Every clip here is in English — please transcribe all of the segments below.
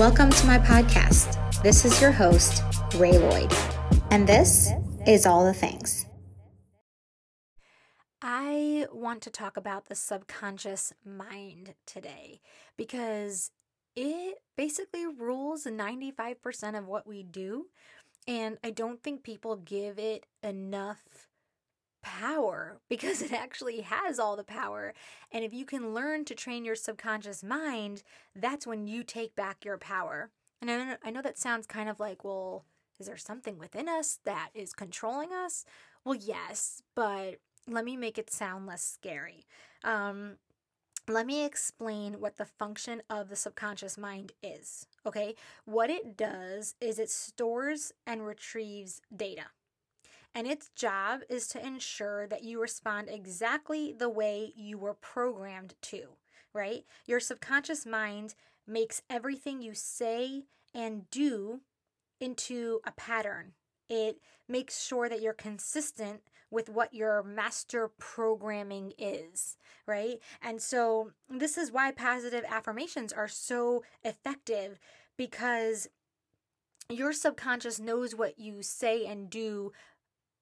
Welcome to my podcast. This is your host, Ray Lloyd, and this is All the Things. I want to talk about the subconscious mind today because it basically rules 95% of what we do. And I don't think people give it enough power because it actually has all the power. And if you can learn to train your subconscious mind, that's when you take back your power. And I know, I know that sounds kind of like, well, is there something within us that is controlling us? Well, yes, but let me make it sound less scary. Um, let me explain what the function of the subconscious mind is. Okay, what it does is it stores and retrieves data and its job is to ensure that you respond exactly the way you were programmed to, right? Your subconscious mind makes everything you say and do into a pattern. It makes sure that you're consistent with what your master programming is, right? And so, this is why positive affirmations are so effective because your subconscious knows what you say and do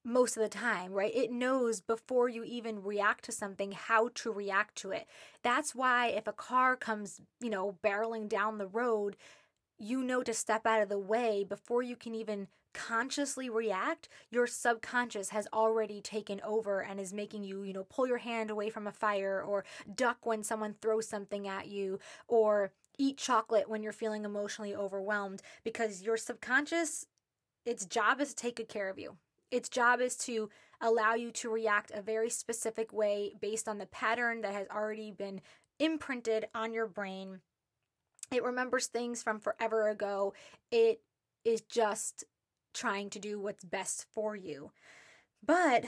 most of the time, right? It knows before you even react to something how to react to it. That's why if a car comes, you know, barreling down the road, you know to step out of the way before you can even consciously react your subconscious has already taken over and is making you you know pull your hand away from a fire or duck when someone throws something at you or eat chocolate when you're feeling emotionally overwhelmed because your subconscious its job is to take good care of you its job is to allow you to react a very specific way based on the pattern that has already been imprinted on your brain. It remembers things from forever ago. It is just trying to do what's best for you. But,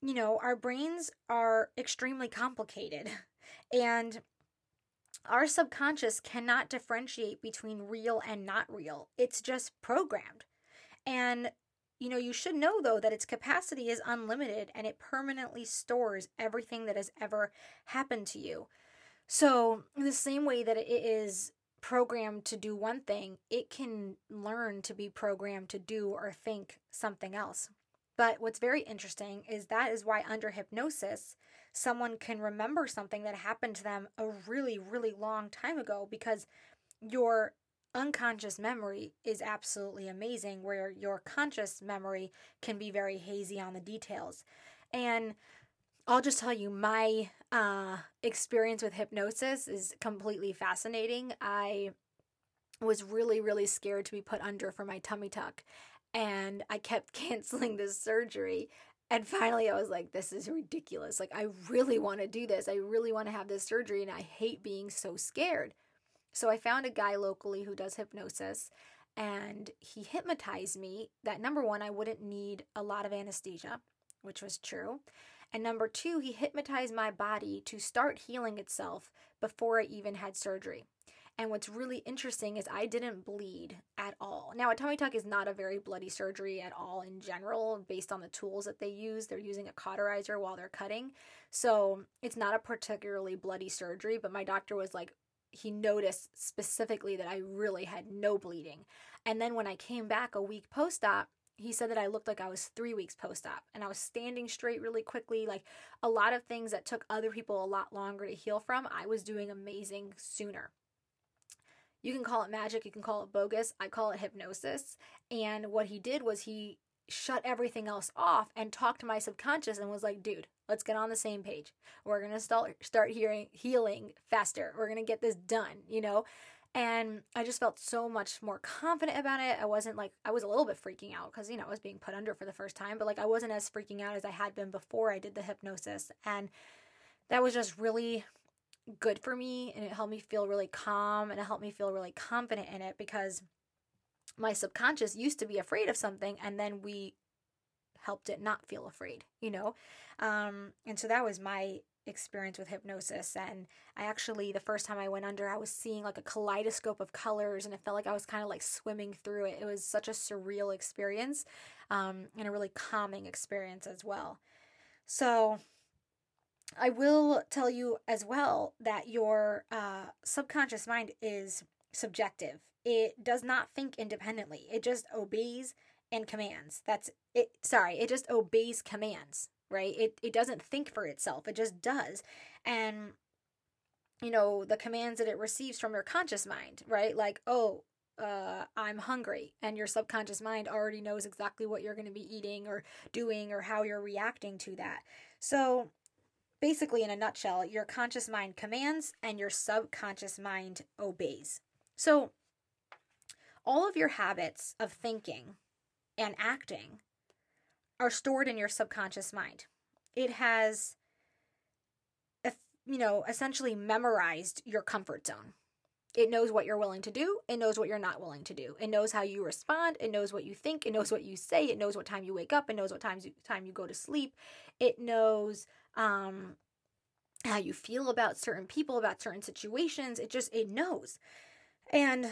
you know, our brains are extremely complicated. And our subconscious cannot differentiate between real and not real. It's just programmed. And you know, you should know though that its capacity is unlimited and it permanently stores everything that has ever happened to you. So, in the same way that it is programmed to do one thing, it can learn to be programmed to do or think something else. But what's very interesting is that is why under hypnosis, someone can remember something that happened to them a really, really long time ago because your unconscious memory is absolutely amazing, where your conscious memory can be very hazy on the details. And I'll just tell you, my uh, experience with hypnosis is completely fascinating. I was really, really scared to be put under for my tummy tuck, and I kept canceling this surgery. And finally, I was like, this is ridiculous. Like, I really want to do this. I really want to have this surgery, and I hate being so scared. So I found a guy locally who does hypnosis and he hypnotized me that number one, I wouldn't need a lot of anesthesia, which was true. And number two, he hypnotized my body to start healing itself before I even had surgery. And what's really interesting is I didn't bleed at all. Now, a tummy tuck is not a very bloody surgery at all in general, based on the tools that they use. They're using a cauterizer while they're cutting. So it's not a particularly bloody surgery, but my doctor was like, he noticed specifically that I really had no bleeding. And then when I came back a week post op, he said that I looked like I was three weeks post op and I was standing straight really quickly. Like a lot of things that took other people a lot longer to heal from, I was doing amazing sooner. You can call it magic, you can call it bogus. I call it hypnosis. And what he did was he shut everything else off and talked to my subconscious and was like, dude, let's get on the same page. We're going to start start hearing healing faster. We're going to get this done, you know? And I just felt so much more confident about it. I wasn't like I was a little bit freaking out cuz you know, I was being put under for the first time, but like I wasn't as freaking out as I had been before I did the hypnosis. And that was just really good for me and it helped me feel really calm and it helped me feel really confident in it because my subconscious used to be afraid of something and then we helped it not feel afraid, you know? Um, and so that was my experience with hypnosis. And I actually, the first time I went under, I was seeing like a kaleidoscope of colors and it felt like I was kind of like swimming through it. It was such a surreal experience um, and a really calming experience as well. So, I will tell you as well that your uh, subconscious mind is subjective. It does not think independently. It just obeys and commands. That's it. Sorry, it just obeys commands, right? It, it doesn't think for itself, it just does. And, you know, the commands that it receives from your conscious mind, right? Like, oh, uh, I'm hungry, and your subconscious mind already knows exactly what you're going to be eating or doing or how you're reacting to that. So, basically, in a nutshell, your conscious mind commands and your subconscious mind obeys. So, all of your habits of thinking and acting are stored in your subconscious mind. It has, you know, essentially memorized your comfort zone. It knows what you're willing to do. It knows what you're not willing to do. It knows how you respond. It knows what you think. It knows what you say. It knows what time you wake up. It knows what times you, time you go to sleep. It knows um, how you feel about certain people, about certain situations. It just, it knows. And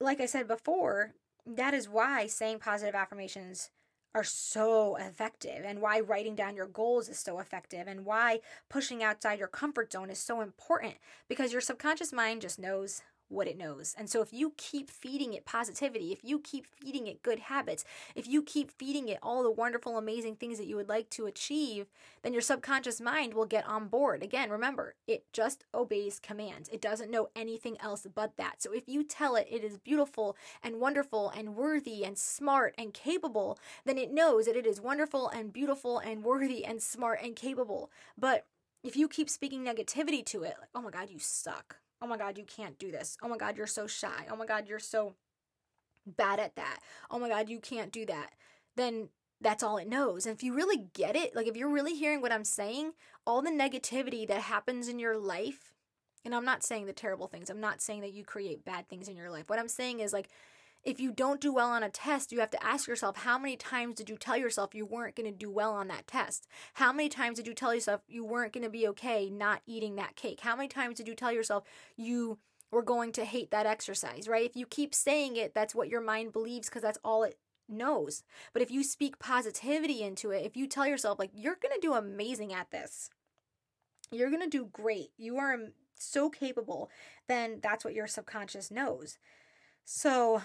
like I said before, that is why saying positive affirmations are so effective and why writing down your goals is so effective and why pushing outside your comfort zone is so important because your subconscious mind just knows what it knows. And so if you keep feeding it positivity, if you keep feeding it good habits, if you keep feeding it all the wonderful, amazing things that you would like to achieve, then your subconscious mind will get on board. Again, remember, it just obeys commands. It doesn't know anything else but that. So if you tell it it is beautiful and wonderful and worthy and smart and capable, then it knows that it is wonderful and beautiful and worthy and smart and capable. But if you keep speaking negativity to it, like, oh my God, you suck Oh my God, you can't do this. Oh my God, you're so shy. Oh my God, you're so bad at that. Oh my God, you can't do that. Then that's all it knows. And if you really get it, like if you're really hearing what I'm saying, all the negativity that happens in your life, and I'm not saying the terrible things, I'm not saying that you create bad things in your life. What I'm saying is like, if you don't do well on a test, you have to ask yourself how many times did you tell yourself you weren't going to do well on that test? How many times did you tell yourself you weren't going to be okay not eating that cake? How many times did you tell yourself you were going to hate that exercise, right? If you keep saying it, that's what your mind believes because that's all it knows. But if you speak positivity into it, if you tell yourself, like, you're going to do amazing at this, you're going to do great, you are so capable, then that's what your subconscious knows. So,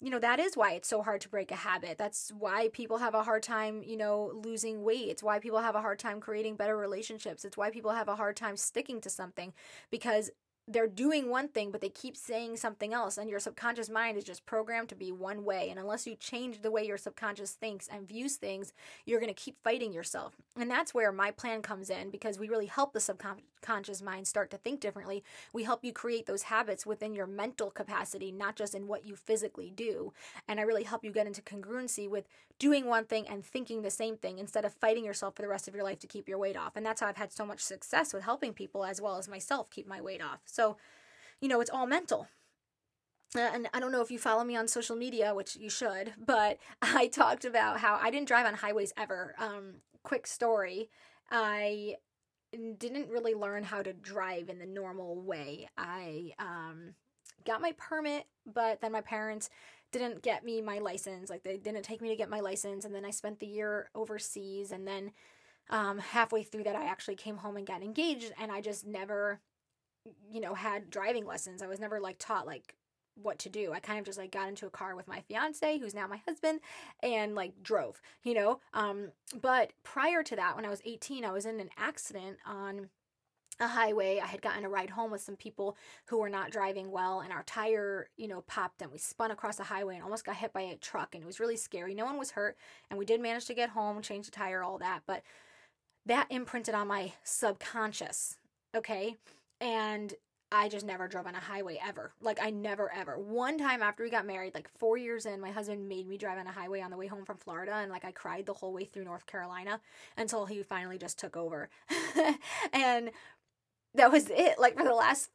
you know that is why it's so hard to break a habit. That's why people have a hard time you know losing weight. It's why people have a hard time creating better relationships. It's why people have a hard time sticking to something because they're doing one thing but they keep saying something else and your subconscious mind is just programmed to be one way and unless you change the way your subconscious thinks and views things you're going to keep fighting yourself. And that's where my plan comes in because we really help the subconscious mind start to think differently. We help you create those habits within your mental capacity not just in what you physically do. And i really help you get into congruency with doing one thing and thinking the same thing instead of fighting yourself for the rest of your life to keep your weight off. And that's how i've had so much success with helping people as well as myself keep my weight off so, you know, it's all mental. Uh, and I don't know if you follow me on social media, which you should, but I talked about how I didn't drive on highways ever. Um, quick story I didn't really learn how to drive in the normal way. I um, got my permit, but then my parents didn't get me my license. Like, they didn't take me to get my license. And then I spent the year overseas. And then um, halfway through that, I actually came home and got engaged. And I just never you know, had driving lessons. I was never like taught like what to do. I kind of just like got into a car with my fiance, who's now my husband, and like drove, you know. Um, but prior to that, when I was 18, I was in an accident on a highway. I had gotten a ride home with some people who were not driving well, and our tire, you know, popped and we spun across the highway and almost got hit by a truck. And it was really scary. No one was hurt, and we did manage to get home, change the tire, all that. But that imprinted on my subconscious, okay? And I just never drove on a highway ever. Like I never ever. One time after we got married, like 4 years in, my husband made me drive on a highway on the way home from Florida and like I cried the whole way through North Carolina until he finally just took over. and that was it. Like for the last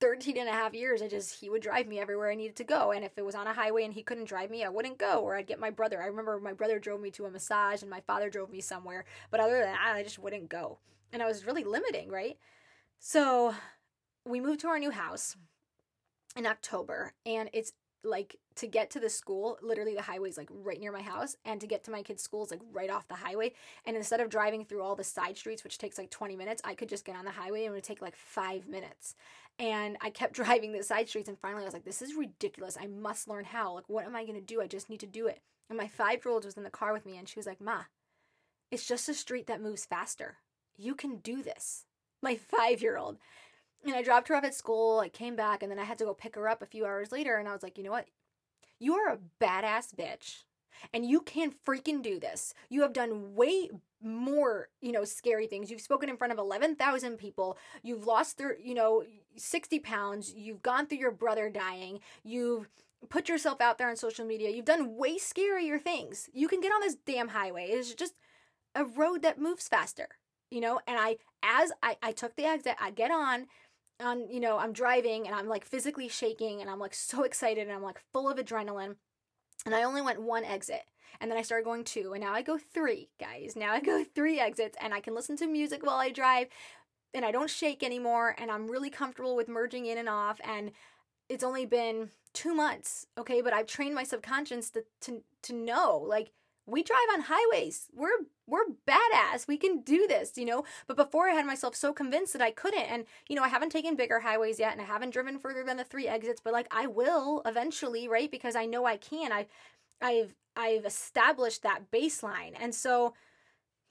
13 and a half years, I just he would drive me everywhere I needed to go. And if it was on a highway and he couldn't drive me, I wouldn't go or I'd get my brother. I remember my brother drove me to a massage and my father drove me somewhere, but other than that, I just wouldn't go. And I was really limiting, right? So we moved to our new house in October, and it's like to get to the school, literally the highway is like right near my house, and to get to my kids' school is like right off the highway. And instead of driving through all the side streets, which takes like 20 minutes, I could just get on the highway and it would take like five minutes. And I kept driving the side streets, and finally I was like, this is ridiculous. I must learn how. Like, what am I gonna do? I just need to do it. And my five year old was in the car with me, and she was like, Ma, it's just a street that moves faster. You can do this. My five year old. And I dropped her off at school. I came back and then I had to go pick her up a few hours later. And I was like, you know what? You are a badass bitch. And you can freaking do this. You have done way more, you know, scary things. You've spoken in front of 11,000 people. You've lost, you know, 60 pounds. You've gone through your brother dying. You've put yourself out there on social media. You've done way scarier things. You can get on this damn highway. It's just a road that moves faster, you know? And I, as I, I took the exit, I get on on, you know, I'm driving and I'm like physically shaking and I'm like so excited and I'm like full of adrenaline. And I only went one exit. And then I started going two. And now I go three, guys. Now I go three exits and I can listen to music while I drive and I don't shake anymore. And I'm really comfortable with merging in and off. And it's only been two months, okay? But I've trained my subconscious to, to, to know like, we drive on highways. We're badass. We can do this, you know. But before I had myself so convinced that I couldn't, and you know, I haven't taken bigger highways yet, and I haven't driven further than the three exits. But like, I will eventually, right? Because I know I can. I, I've I've established that baseline, and so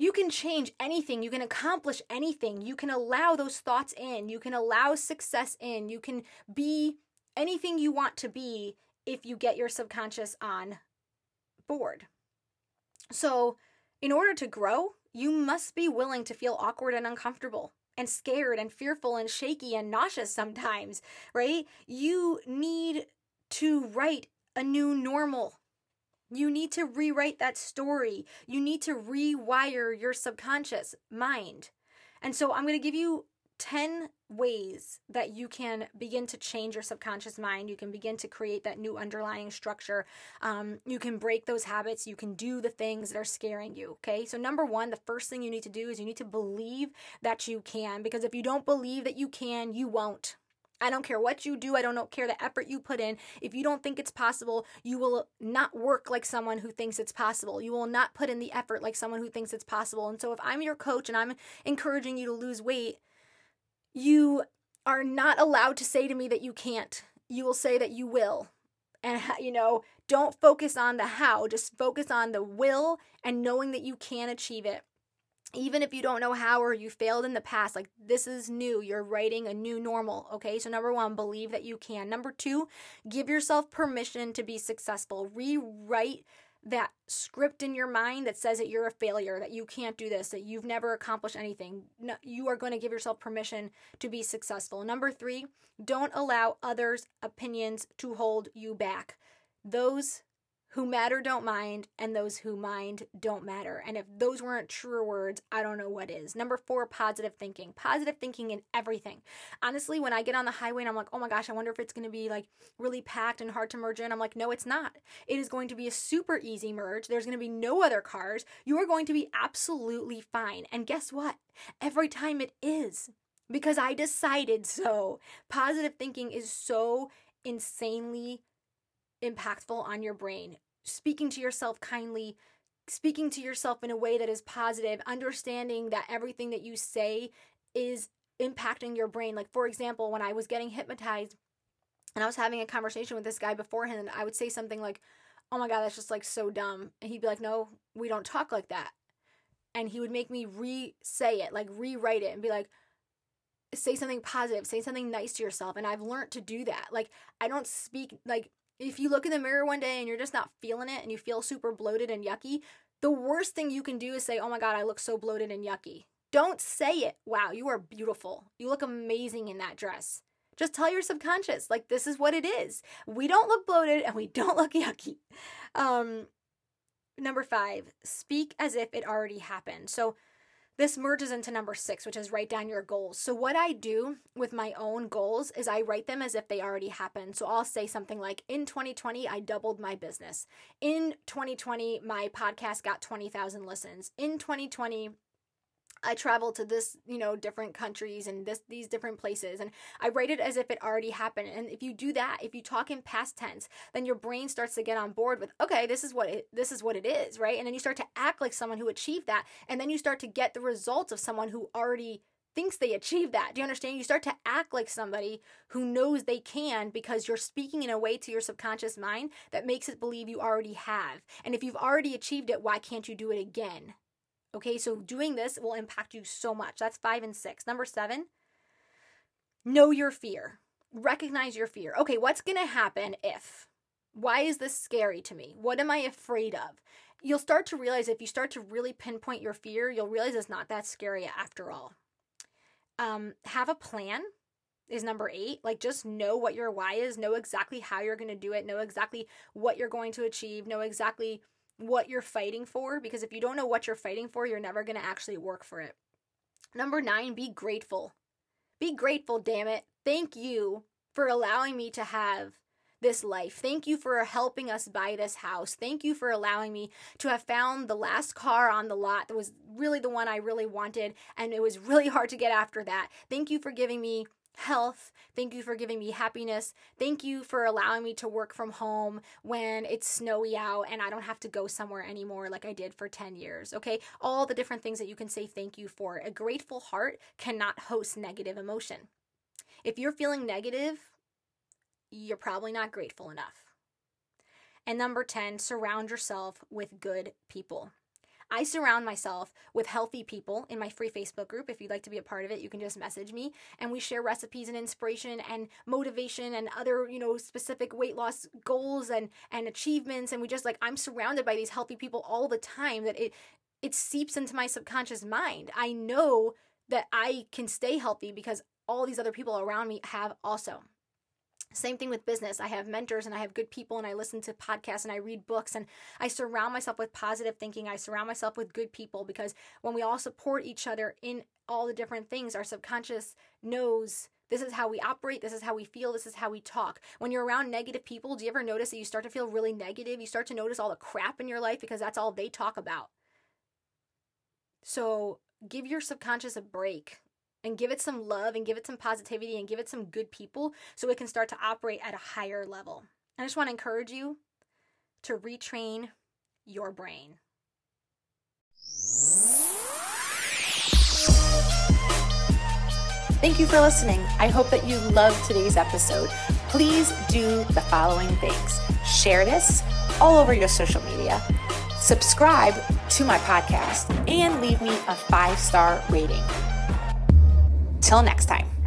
you can change anything. You can accomplish anything. You can allow those thoughts in. You can allow success in. You can be anything you want to be if you get your subconscious on board. So, in order to grow, you must be willing to feel awkward and uncomfortable and scared and fearful and shaky and nauseous sometimes, right? You need to write a new normal. You need to rewrite that story. You need to rewire your subconscious mind. And so I'm going to give you 10 ways that you can begin to change your subconscious mind. You can begin to create that new underlying structure. Um, you can break those habits. You can do the things that are scaring you. Okay. So, number one, the first thing you need to do is you need to believe that you can. Because if you don't believe that you can, you won't. I don't care what you do. I don't care the effort you put in. If you don't think it's possible, you will not work like someone who thinks it's possible. You will not put in the effort like someone who thinks it's possible. And so, if I'm your coach and I'm encouraging you to lose weight, you are not allowed to say to me that you can't. You will say that you will. And, you know, don't focus on the how, just focus on the will and knowing that you can achieve it. Even if you don't know how or you failed in the past, like this is new. You're writing a new normal. Okay. So, number one, believe that you can. Number two, give yourself permission to be successful. Rewrite that script in your mind that says that you're a failure, that you can't do this, that you've never accomplished anything. No, you are going to give yourself permission to be successful. Number three, don't allow others' opinions to hold you back. Those who matter don't mind, and those who mind don't matter. And if those weren't truer words, I don't know what is. Number four, positive thinking. Positive thinking in everything. Honestly, when I get on the highway and I'm like, oh my gosh, I wonder if it's to be like really packed and hard to merge in, I'm like, no, it's not. It is going to be a super easy merge. There's to be no other cars. You are going to be absolutely fine. And guess what? Every time it is because I decided so. Positive thinking is so insanely impactful on your brain. Speaking to yourself kindly, speaking to yourself in a way that is positive, understanding that everything that you say is impacting your brain. Like, for example, when I was getting hypnotized and I was having a conversation with this guy beforehand, I would say something like, Oh my God, that's just like so dumb. And he'd be like, No, we don't talk like that. And he would make me re say it, like rewrite it and be like, say something positive, say something nice to yourself. And I've learned to do that. Like, I don't speak, like, if you look in the mirror one day and you're just not feeling it and you feel super bloated and yucky, the worst thing you can do is say, Oh my God, I look so bloated and yucky. Don't say it. Wow, you are beautiful. You look amazing in that dress. Just tell your subconscious, like, this is what it is. We don't look bloated and we don't look yucky. Um, number five, speak as if it already happened. So, this merges into number six, which is write down your goals. So, what I do with my own goals is I write them as if they already happened. So, I'll say something like, In 2020, I doubled my business. In 2020, my podcast got 20,000 listens. In 2020, I travel to this, you know, different countries and this these different places and I write it as if it already happened. And if you do that, if you talk in past tense, then your brain starts to get on board with, okay, this is what it this is what it is, right? And then you start to act like someone who achieved that, and then you start to get the results of someone who already thinks they achieved that. Do you understand? You start to act like somebody who knows they can because you're speaking in a way to your subconscious mind that makes it believe you already have. And if you've already achieved it, why can't you do it again? Okay, so doing this will impact you so much. That's five and six. Number seven, know your fear. Recognize your fear. Okay, what's going to happen if? Why is this scary to me? What am I afraid of? You'll start to realize if you start to really pinpoint your fear, you'll realize it's not that scary after all. Um, have a plan is number eight. Like, just know what your why is, know exactly how you're going to do it, know exactly what you're going to achieve, know exactly what you're fighting for because if you don't know what you're fighting for, you're never going to actually work for it. Number nine, be grateful. Be grateful, damn it. Thank you for allowing me to have this life. Thank you for helping us buy this house. Thank you for allowing me to have found the last car on the lot that was really the one I really wanted. And it was really hard to get after that. Thank you for giving me health. Thank you for giving me happiness. Thank you for allowing me to work from home when it's snowy out and I don't have to go somewhere anymore like I did for 10 years. Okay? All the different things that you can say thank you for. A grateful heart cannot host negative emotion. If you're feeling negative, you're probably not grateful enough. And number 10, surround yourself with good people. I surround myself with healthy people in my free Facebook group. If you'd like to be a part of it, you can just message me and we share recipes and inspiration and motivation and other, you know, specific weight loss goals and and achievements and we just like I'm surrounded by these healthy people all the time that it it seeps into my subconscious mind. I know that I can stay healthy because all these other people around me have also. Same thing with business. I have mentors and I have good people and I listen to podcasts and I read books and I surround myself with positive thinking. I surround myself with good people because when we all support each other in all the different things, our subconscious knows this is how we operate, this is how we feel, this is how we talk. When you're around negative people, do you ever notice that you start to feel really negative? You start to notice all the crap in your life because that's all they talk about. So give your subconscious a break and give it some love and give it some positivity and give it some good people so it can start to operate at a higher level. I just want to encourage you to retrain your brain. Thank you for listening. I hope that you loved today's episode. Please do the following things share this all over your social media, subscribe to my podcast, and leave me a five star rating. Till next time.